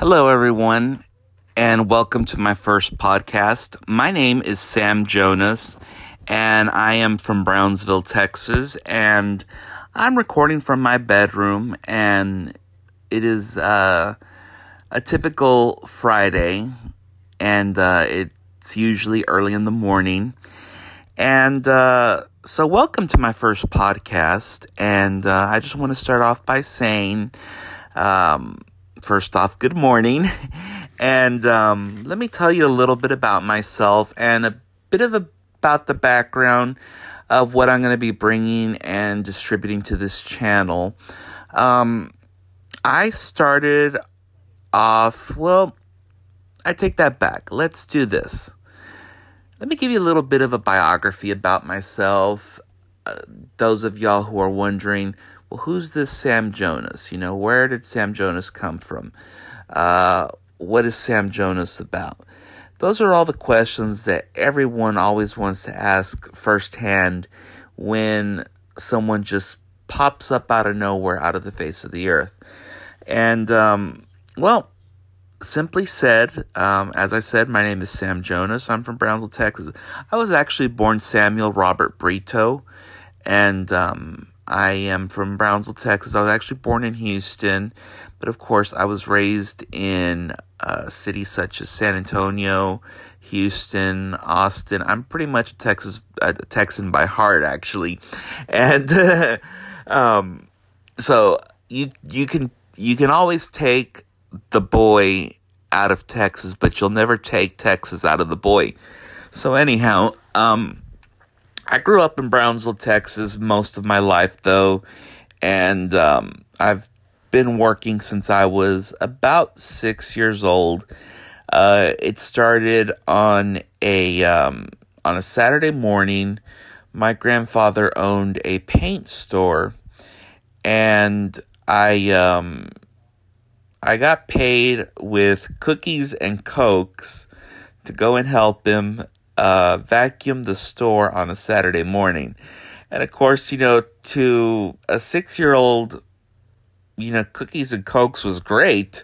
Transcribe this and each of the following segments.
Hello, everyone, and welcome to my first podcast. My name is Sam Jonas, and I am from Brownsville, Texas, and I'm recording from my bedroom, and it is uh, a typical Friday, and uh, it's usually early in the morning. And uh, so, welcome to my first podcast, and uh, I just want to start off by saying, um, first off, good morning. And um, let me tell you a little bit about myself and a bit of a, about the background of what I'm going to be bringing and distributing to this channel. Um, I started off, well, I take that back. Let's do this. Let me give you a little bit of a biography about myself. Uh, those of y'all who are wondering, well, who's this Sam Jonas? You know, where did Sam Jonas come from? Uh, what is Sam Jonas about? Those are all the questions that everyone always wants to ask firsthand when someone just pops up out of nowhere, out of the face of the earth. And, um, well, simply said, um, as I said, my name is Sam Jonas. I'm from Brownsville, Texas. I was actually born Samuel Robert Brito, and um, I am from Brownsville, Texas. I was actually born in Houston, but of course, I was raised in uh, cities such as San Antonio, Houston, Austin. I'm pretty much a Texas a Texan by heart, actually, and um, so you you can you can always take the boy out of Texas, but you'll never take Texas out of the boy. So anyhow, um, I grew up in Brownsville, Texas, most of my life, though, and um, I've been working since I was about six years old. Uh, it started on a um, on a Saturday morning. My grandfather owned a paint store, and I um, I got paid with cookies and cokes to go and help him uh, vacuum the store on a Saturday morning. And of course, you know, to a six year old, you know, cookies and cokes was great.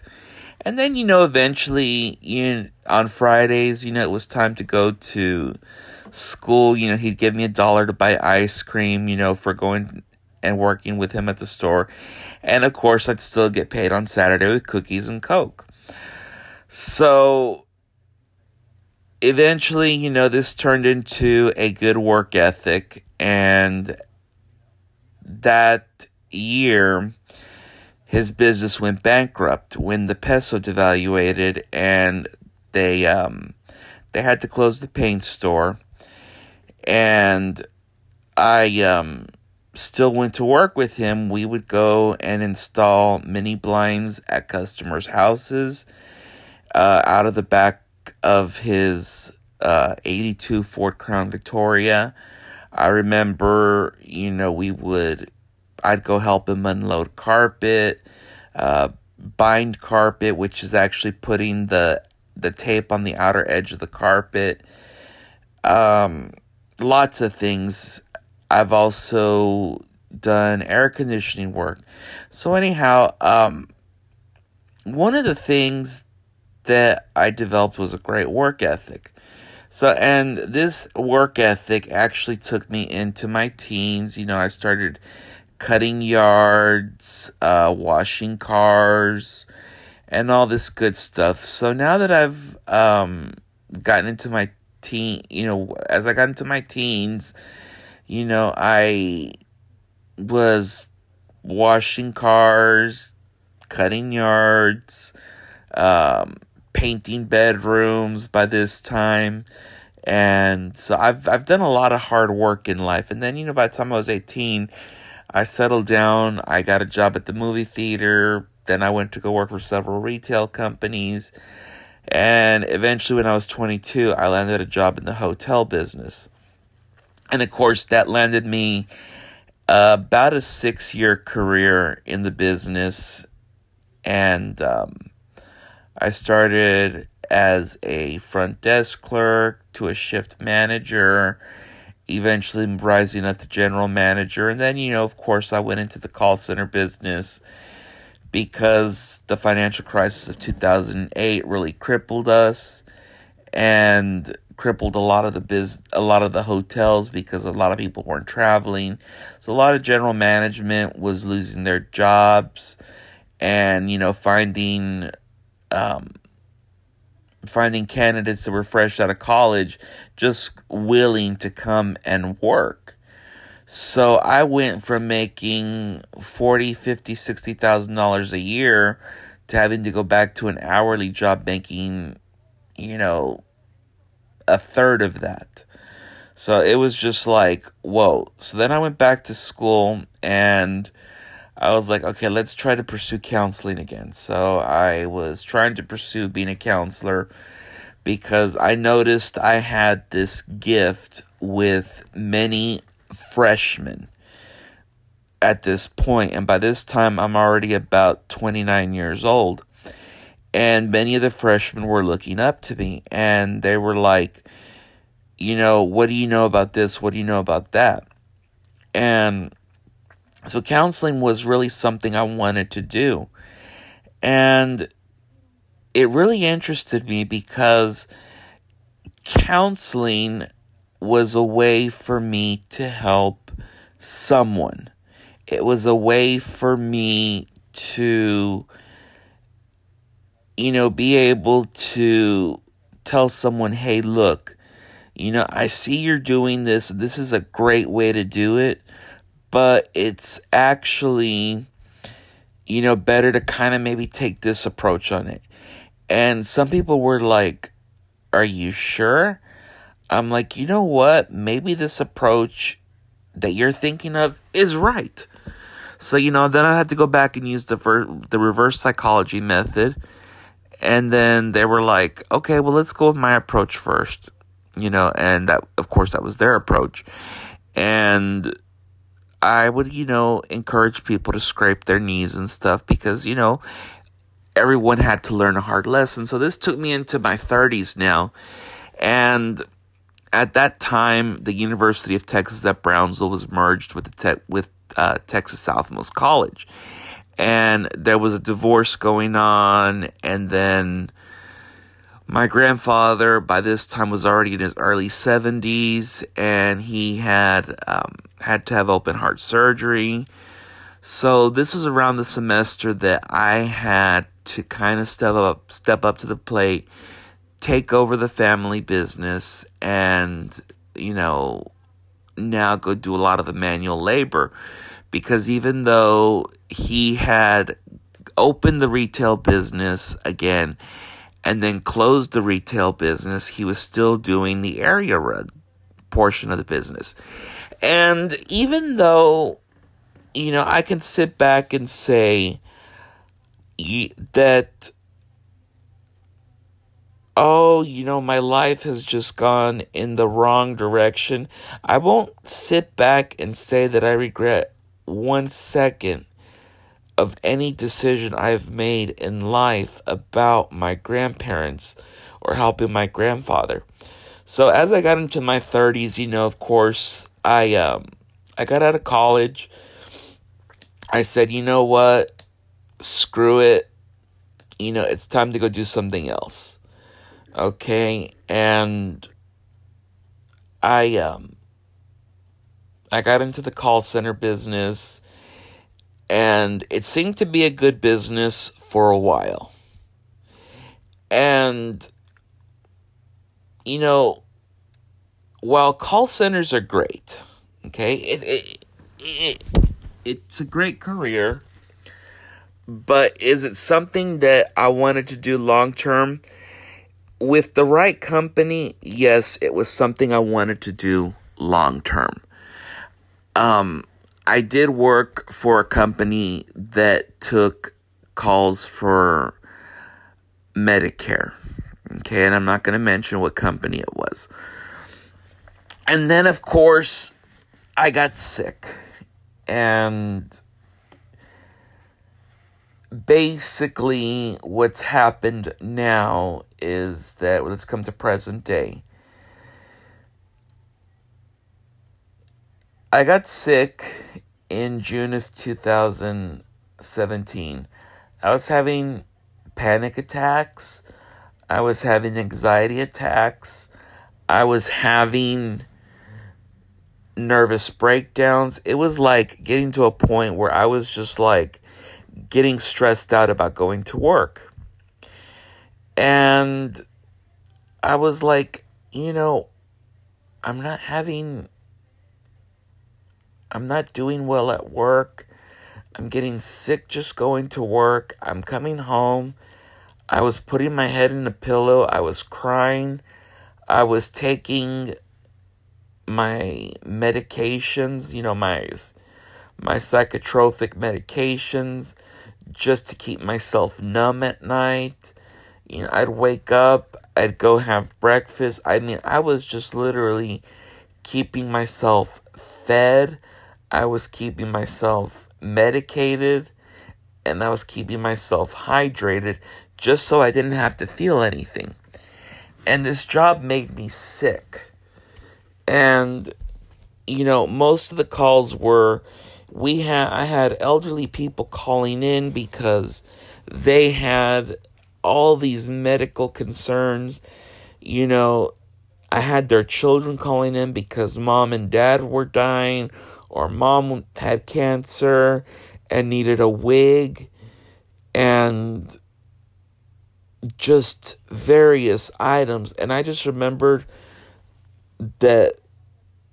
And then, you know, eventually, you know, on Fridays, you know, it was time to go to school. You know, he'd give me a dollar to buy ice cream, you know, for going and working with him at the store. And of course, I'd still get paid on Saturday with cookies and Coke. So eventually, you know, this turned into a good work ethic. And that year, his business went bankrupt when the peso devaluated and they um, they had to close the paint store. And I um, still went to work with him. We would go and install mini blinds at customers' houses uh, out of the back of his uh, 82 Ford Crown Victoria. I remember, you know, we would, I'd go help him unload carpet, uh, bind carpet, which is actually putting the the tape on the outer edge of the carpet. Um, lots of things. I've also done air conditioning work. So anyhow, um, one of the things that I developed was a great work ethic. So, and this work ethic actually took me into my teens. You know, I started cutting yards, uh, washing cars, and all this good stuff. So now that I've um, gotten into my teen, you know, as I got into my teens, you know, I was washing cars, cutting yards, um, painting bedrooms by this time. And so I've I've done a lot of hard work in life. And then, you know, by the time I was 18, I settled down. I got a job at the movie theater. Then I went to go work for several retail companies. And eventually, when I was 22, I landed a job in the hotel business. And of course, that landed me uh, about a six year career in the business. And um, I started as a front desk clerk to a shift manager, eventually rising up to general manager. And then, you know, of course, I went into the call center business, because the financial crisis of 2008 really crippled us and crippled a lot of the biz a lot of the hotels because a lot of people weren't traveling so a lot of general management was losing their jobs and you know finding um, finding candidates that were fresh out of college just willing to come and work. So i went from making 40 50 60 thousand dollars a year to having to go back to an hourly job making you know a third of that. So it was just like whoa. So then i went back to school and I was like, okay, let's try to pursue counseling again. So I was trying to pursue being a counselor because I noticed I had this gift with many freshmen at this point. And by this time I'm already about 29 years old. And many of the freshmen were looking up to me and they were like you know what do you know about this? What do you know about that? And so counseling was really something I wanted to do. And it really interested me because counseling was a way for me to help someone. It was a way for me to, you know, be able to tell someone, hey, look, you know, I see you're doing this. This is a great way to do it but it's actually, you know, better to kind of maybe take this approach on it. And some people were like, Are you sure? I'm like, you know what? Maybe this approach that you're thinking of is right. So, you know, then I had to go back and use the, ver- the reverse psychology method. And then they were like, okay, well, let's go with my approach first. You know, and that, of course, that was their approach. And I would, you know, encourage people to scrape their knees and stuff because, you know, everyone had to learn a hard lesson. So this took me into my 30s now. And at that time, the University of Texas at Brownsville was merged with the te- with uh, Texas Southmost College. And there was a divorce going on, and then my grandfather, by this time, was already in his early 70s and he had um, had to have open heart surgery. So this was around the semester that I had to kind of step up, step up to the plate, take over the family business, and you know, now go do a lot of the manual labor. Because even though he had opened the retail business again, and then closed the retail business, he was still doing the area rug portion of the business. And even though, you know, I can sit back and say that, oh, you know, my life has just gone in the wrong direction, I won't sit back and say that I regret one second of any decision I've made in life about my grandparents or helping my grandfather. So as I got into my 30s, you know, of course, I um I got out of college. I said, "You know what? Screw it. You know, it's time to go do something else." Okay? And I um I got into the call center business and it seemed to be a good business for a while. And, you know, while call centers are great, okay, it, it, it, it's a great career, but is it something that I wanted to do long term? With the right company, yes, it was something I wanted to do long term. Um, I did work for a company that took calls for Medicare. Okay, and I'm not going to mention what company it was. And then, of course, I got sick. And basically, what's happened now is that let's come to present day. I got sick in June of 2017. I was having panic attacks. I was having anxiety attacks. I was having nervous breakdowns. It was like getting to a point where I was just like getting stressed out about going to work. And I was like, you know, I'm not having, I'm not doing well at work. I'm getting sick just going to work. I'm coming home. I was putting my head in a pillow. I was crying. I was taking my medications, you know, my my psychotropic medications just to keep myself numb at night. You know, I'd wake up, I'd go have breakfast. I mean, I was just literally keeping myself fed. I was keeping myself medicated and I was keeping myself hydrated just so I didn't have to feel anything. And this job made me sick. And you know, most of the calls were we had I had elderly people calling in because they had all these medical concerns. You know, I had their children calling in because mom and dad were dying or mom had cancer and needed a wig and just various items and I just remembered that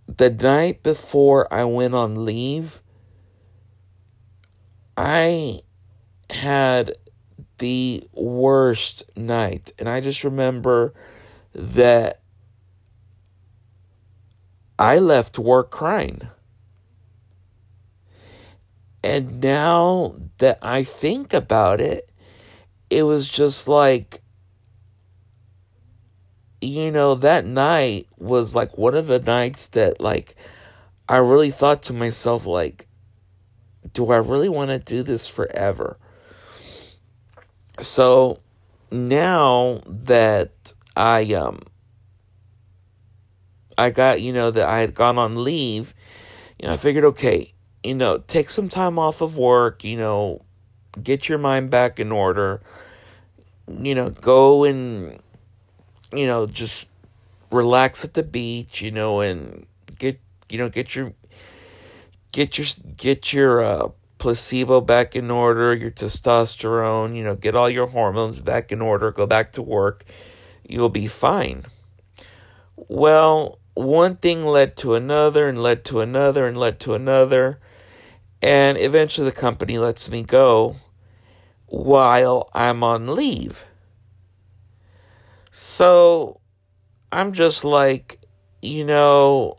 the night before I went on leave I had the worst night. And I just remember that I left work crying. And now that I think about it, it was just like, you know, that night was like one of the nights that, like, I really thought to myself, like, do I really want to do this forever? So now that I um I got, you know, that I had gone on leave, you know, I figured, okay, you know, take some time off of work, you know, get your mind back in order, you know, go and, you know, just relax at the beach, you know, and get, you know, get your get your get your uh, placebo back in order, your testosterone, you know, get all your hormones back in order, go back to work, you'll be fine. Well, one thing led to another and led to another and led to another, and eventually the company lets me go while I'm on leave. So I'm just like, you know,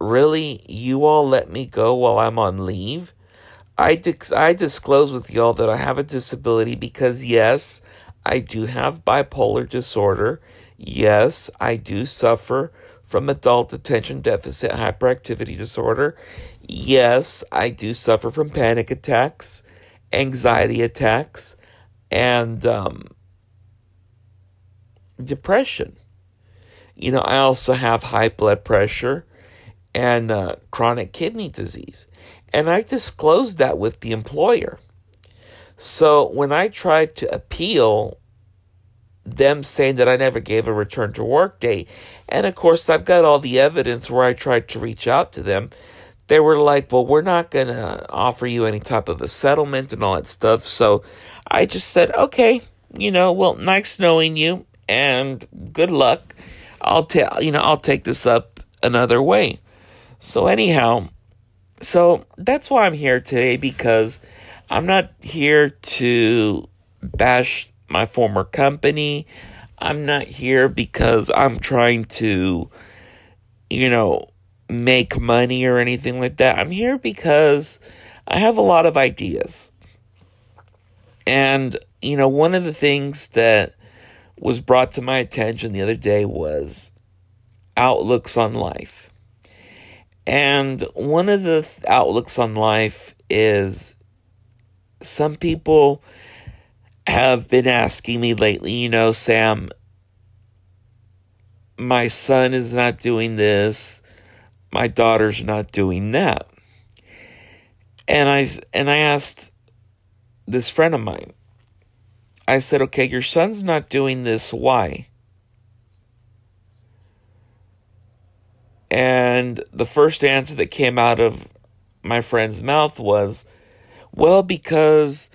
really, you all let me go while I'm on leave? I, dis- I disclose with y'all that I have a disability because, yes, I do have bipolar disorder. Yes, I do suffer from adult attention deficit hyperactivity disorder. Yes, I do suffer from panic attacks, anxiety attacks, and um, depression. You know, I also have high blood pressure and uh, chronic kidney disease. And I disclosed that with the employer. So when I tried to appeal, them saying that I never gave a return to work date, and of course, I've got all the evidence where I tried to reach out to them. They were like, well, we're not going to offer you any type of a settlement and all that stuff. So I just said, okay, you know, well, nice knowing you and good luck. I'll tell, you know, I'll take this up another way. So, anyhow, so that's why I'm here today because I'm not here to bash my former company. I'm not here because I'm trying to, you know, make money or anything like that. I'm here because I have a lot of ideas. And, you know, one of the things that was brought to my attention the other day was outlooks on life. And one of the outlooks on life is some people have been asking me lately, you know, Sam, my son is not doing this, my daughter's not doing that. And I and I asked this friend of mine. I said, okay, your son's not doing this. Why? And the first answer that came out of my friend's mouth was, well, because,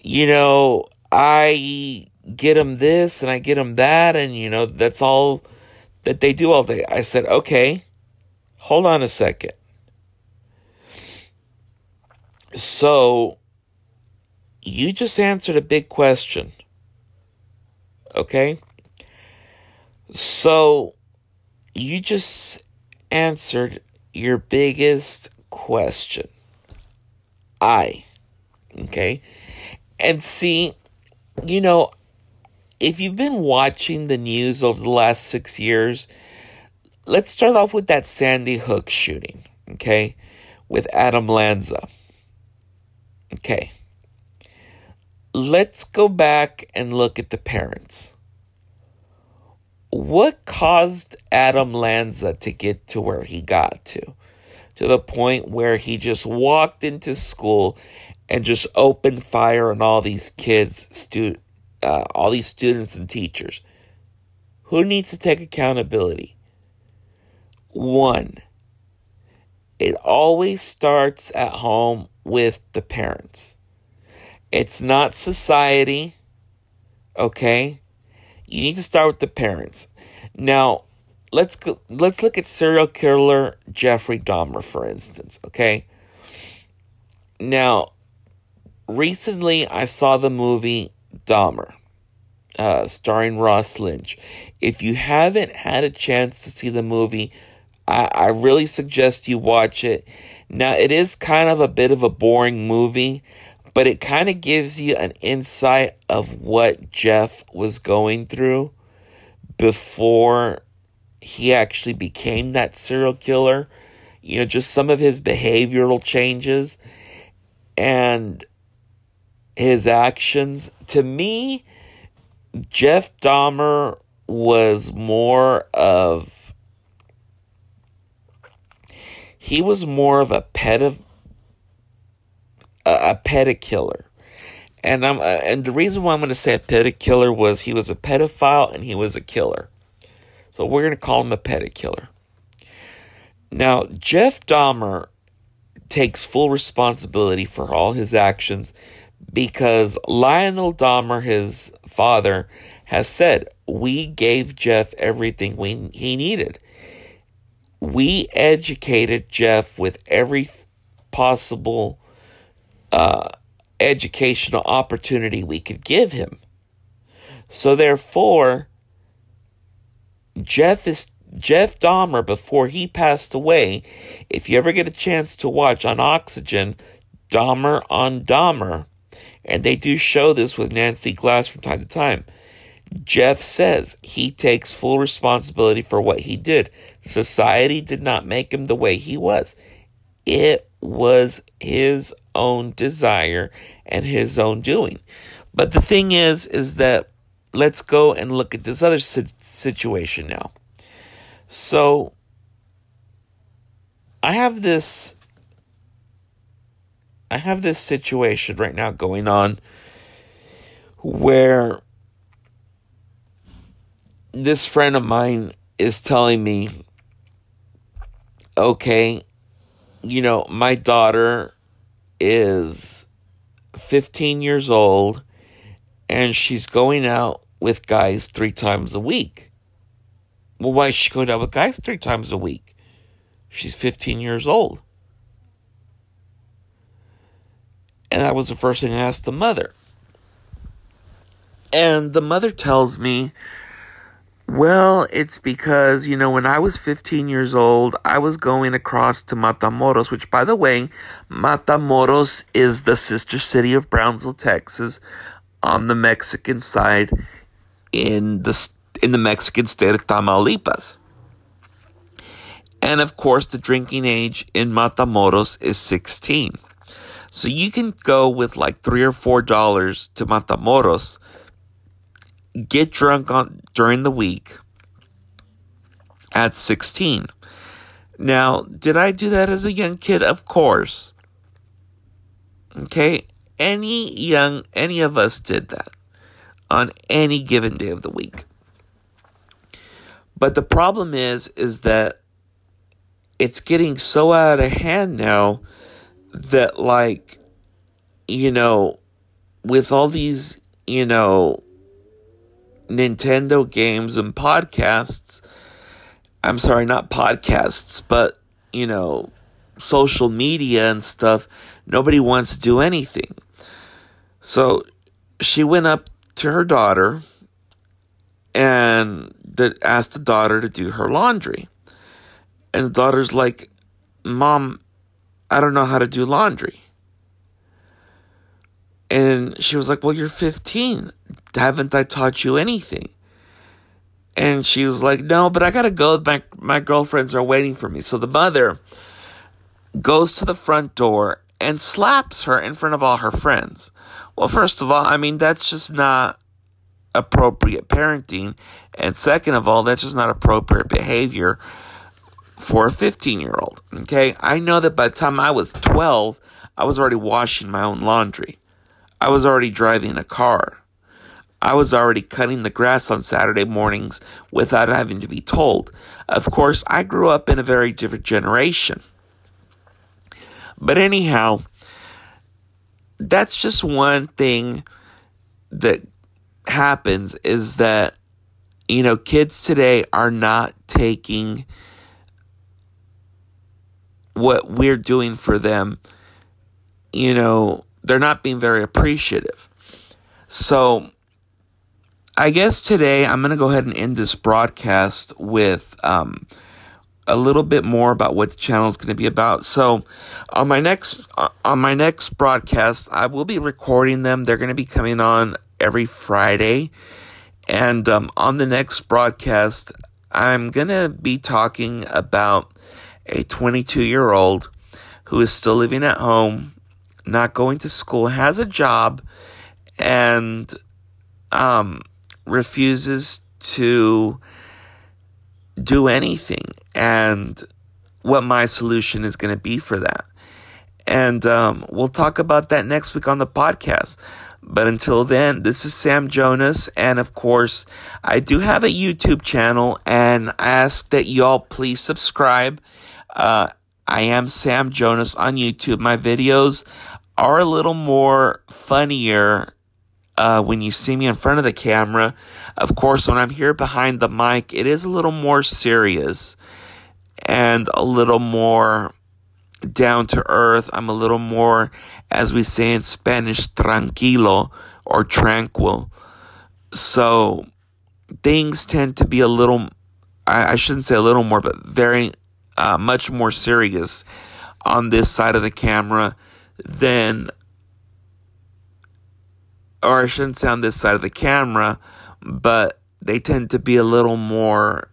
you know, I get him this and I get him that, and, you know, that's all that they do all day. I said, okay, hold on a second. So, you just answered a big question. Okay? So, you just answered your biggest question. I. Okay? And see, you know, if you've been watching the news over the last six years, let's start off with that Sandy Hook shooting, okay, with Adam Lanza. Okay. Let's go back and look at the parents. What caused Adam Lanza to get to where he got to? To the point where he just walked into school and just opened fire on all these kids, stu- uh, all these students and teachers. Who needs to take accountability? One, it always starts at home with the parents. It's not society, okay? You need to start with the parents. Now, let's go, let's look at serial killer Jeffrey Dahmer for instance, okay? Now, recently I saw the movie Dahmer, uh, starring Ross Lynch. If you haven't had a chance to see the movie, I, I really suggest you watch it. Now, it is kind of a bit of a boring movie, but it kind of gives you an insight of what Jeff was going through before he actually became that serial killer. You know, just some of his behavioral changes. And his actions. To me, Jeff Dahmer was more of he was more of a pet of a, a killer. And I'm uh, and the reason why I'm going to say a pet killer was he was a pedophile and he was a killer. So we're going to call him a pet killer. Now, Jeff Dahmer takes full responsibility for all his actions because Lionel Dahmer, his father, has said, We gave Jeff everything we, he needed. We educated Jeff with every possible uh, educational opportunity we could give him. So therefore, Jeff is Jeff Dahmer before he passed away. If you ever get a chance to watch on Oxygen, Dahmer on Dahmer, and they do show this with Nancy Glass from time to time. Jeff says he takes full responsibility for what he did. Society did not make him the way he was. It was his own desire and his own doing. But the thing is, is that let's go and look at this other situation now. So, I have this I have this situation right now going on where this friend of mine is telling me, okay, you know, my daughter is 15 years old and she's going out with guys three times a week. Well, why is she going out with guys three times a week? She's 15 years old. And that was the first thing I asked the mother. And the mother tells me, well, it's because, you know, when I was 15 years old, I was going across to Matamoros, which, by the way, Matamoros is the sister city of Brownsville, Texas, on the Mexican side in the, in the Mexican state of Tamaulipas. And of course, the drinking age in Matamoros is 16. So you can go with like three or four dollars to Matamoros, get drunk on during the week at 16. Now, did I do that as a young kid? Of course. Okay. any young, any of us did that on any given day of the week. But the problem is, is that it's getting so out of hand now that, like, you know, with all these, you know, Nintendo games and podcasts, I'm sorry, not podcasts, but, you know, social media and stuff, nobody wants to do anything. So she went up to her daughter and asked the daughter to do her laundry. And the daughter's like, Mom, I don't know how to do laundry. And she was like, Well, you're 15. Haven't I taught you anything? And she was like, No, but I gotta go. My, my girlfriends are waiting for me. So the mother goes to the front door and slaps her in front of all her friends. Well, first of all, I mean, that's just not appropriate parenting. And second of all, that's just not appropriate behavior for a 15 year old. Okay. I know that by the time I was 12, I was already washing my own laundry. I was already driving a car. I was already cutting the grass on Saturday mornings without having to be told. Of course, I grew up in a very different generation. But anyhow, that's just one thing that happens is that you know kids today are not taking what we're doing for them you know they're not being very appreciative so i guess today i'm going to go ahead and end this broadcast with um, a little bit more about what the channel is going to be about. So, on my next uh, on my next broadcast, I will be recording them. They're going to be coming on every Friday, and um, on the next broadcast, I'm going to be talking about a 22 year old who is still living at home, not going to school, has a job, and um, refuses to do anything and what my solution is going to be for that. And um, we'll talk about that next week on the podcast. But until then, this is Sam Jonas. And of course, I do have a YouTube channel and I ask that y'all please subscribe. Uh, I am Sam Jonas on YouTube. My videos are a little more funnier uh, when you see me in front of the camera. Of course, when I'm here behind the mic, it is a little more serious and a little more down to earth. I'm a little more, as we say in Spanish, tranquilo or tranquil. So things tend to be a little, I, I shouldn't say a little more, but very uh, much more serious on this side of the camera than or I shouldn't say on this side of the camera, but they tend to be a little more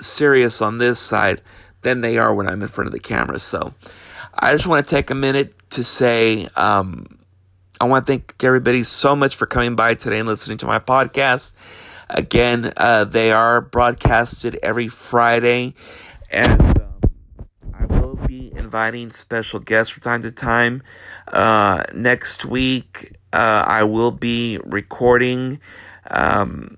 serious on this side than they are when I'm in front of the camera. So I just want to take a minute to say um, I want to thank everybody so much for coming by today and listening to my podcast. Again, uh, they are broadcasted every Friday, and um, I will be inviting special guests from time to time. Uh, next week, uh, I will be recording um,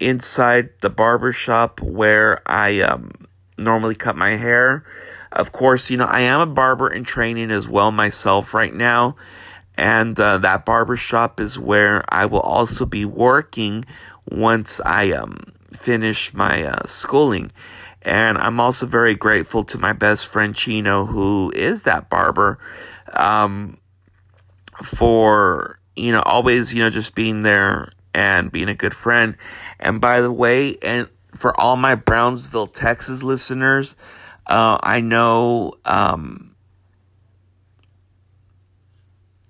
inside the barber shop where I um, normally cut my hair. Of course, you know, I am a barber in training as well myself right now. And uh, that barber shop is where I will also be working once I um, finish my uh, schooling. And I'm also very grateful to my best friend Chino, who is that barber. Um, for, you know, always, you know, just being there and being a good friend. And by the way, and for all my Brownsville, Texas listeners, uh, I know um,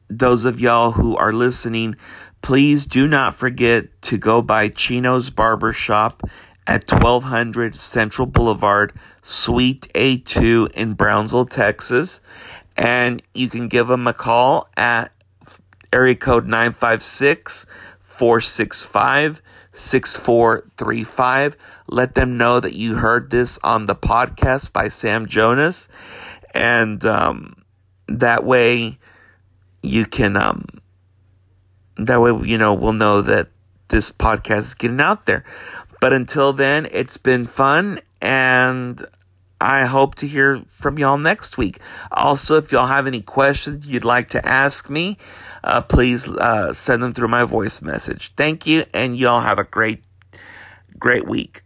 those of y'all who are listening, please do not forget to go by Chino's Barbershop at 1200 Central Boulevard, Suite A2 in Brownsville, Texas. And you can give them a call at area code 956 465 6435. Let them know that you heard this on the podcast by Sam Jonas. And um, that way, you can, um, that way, you know, we'll know that this podcast is getting out there. But until then, it's been fun and I hope to hear from y'all next week. Also, if y'all have any questions you'd like to ask me, uh, please uh, send them through my voice message. Thank you, and y'all have a great, great week.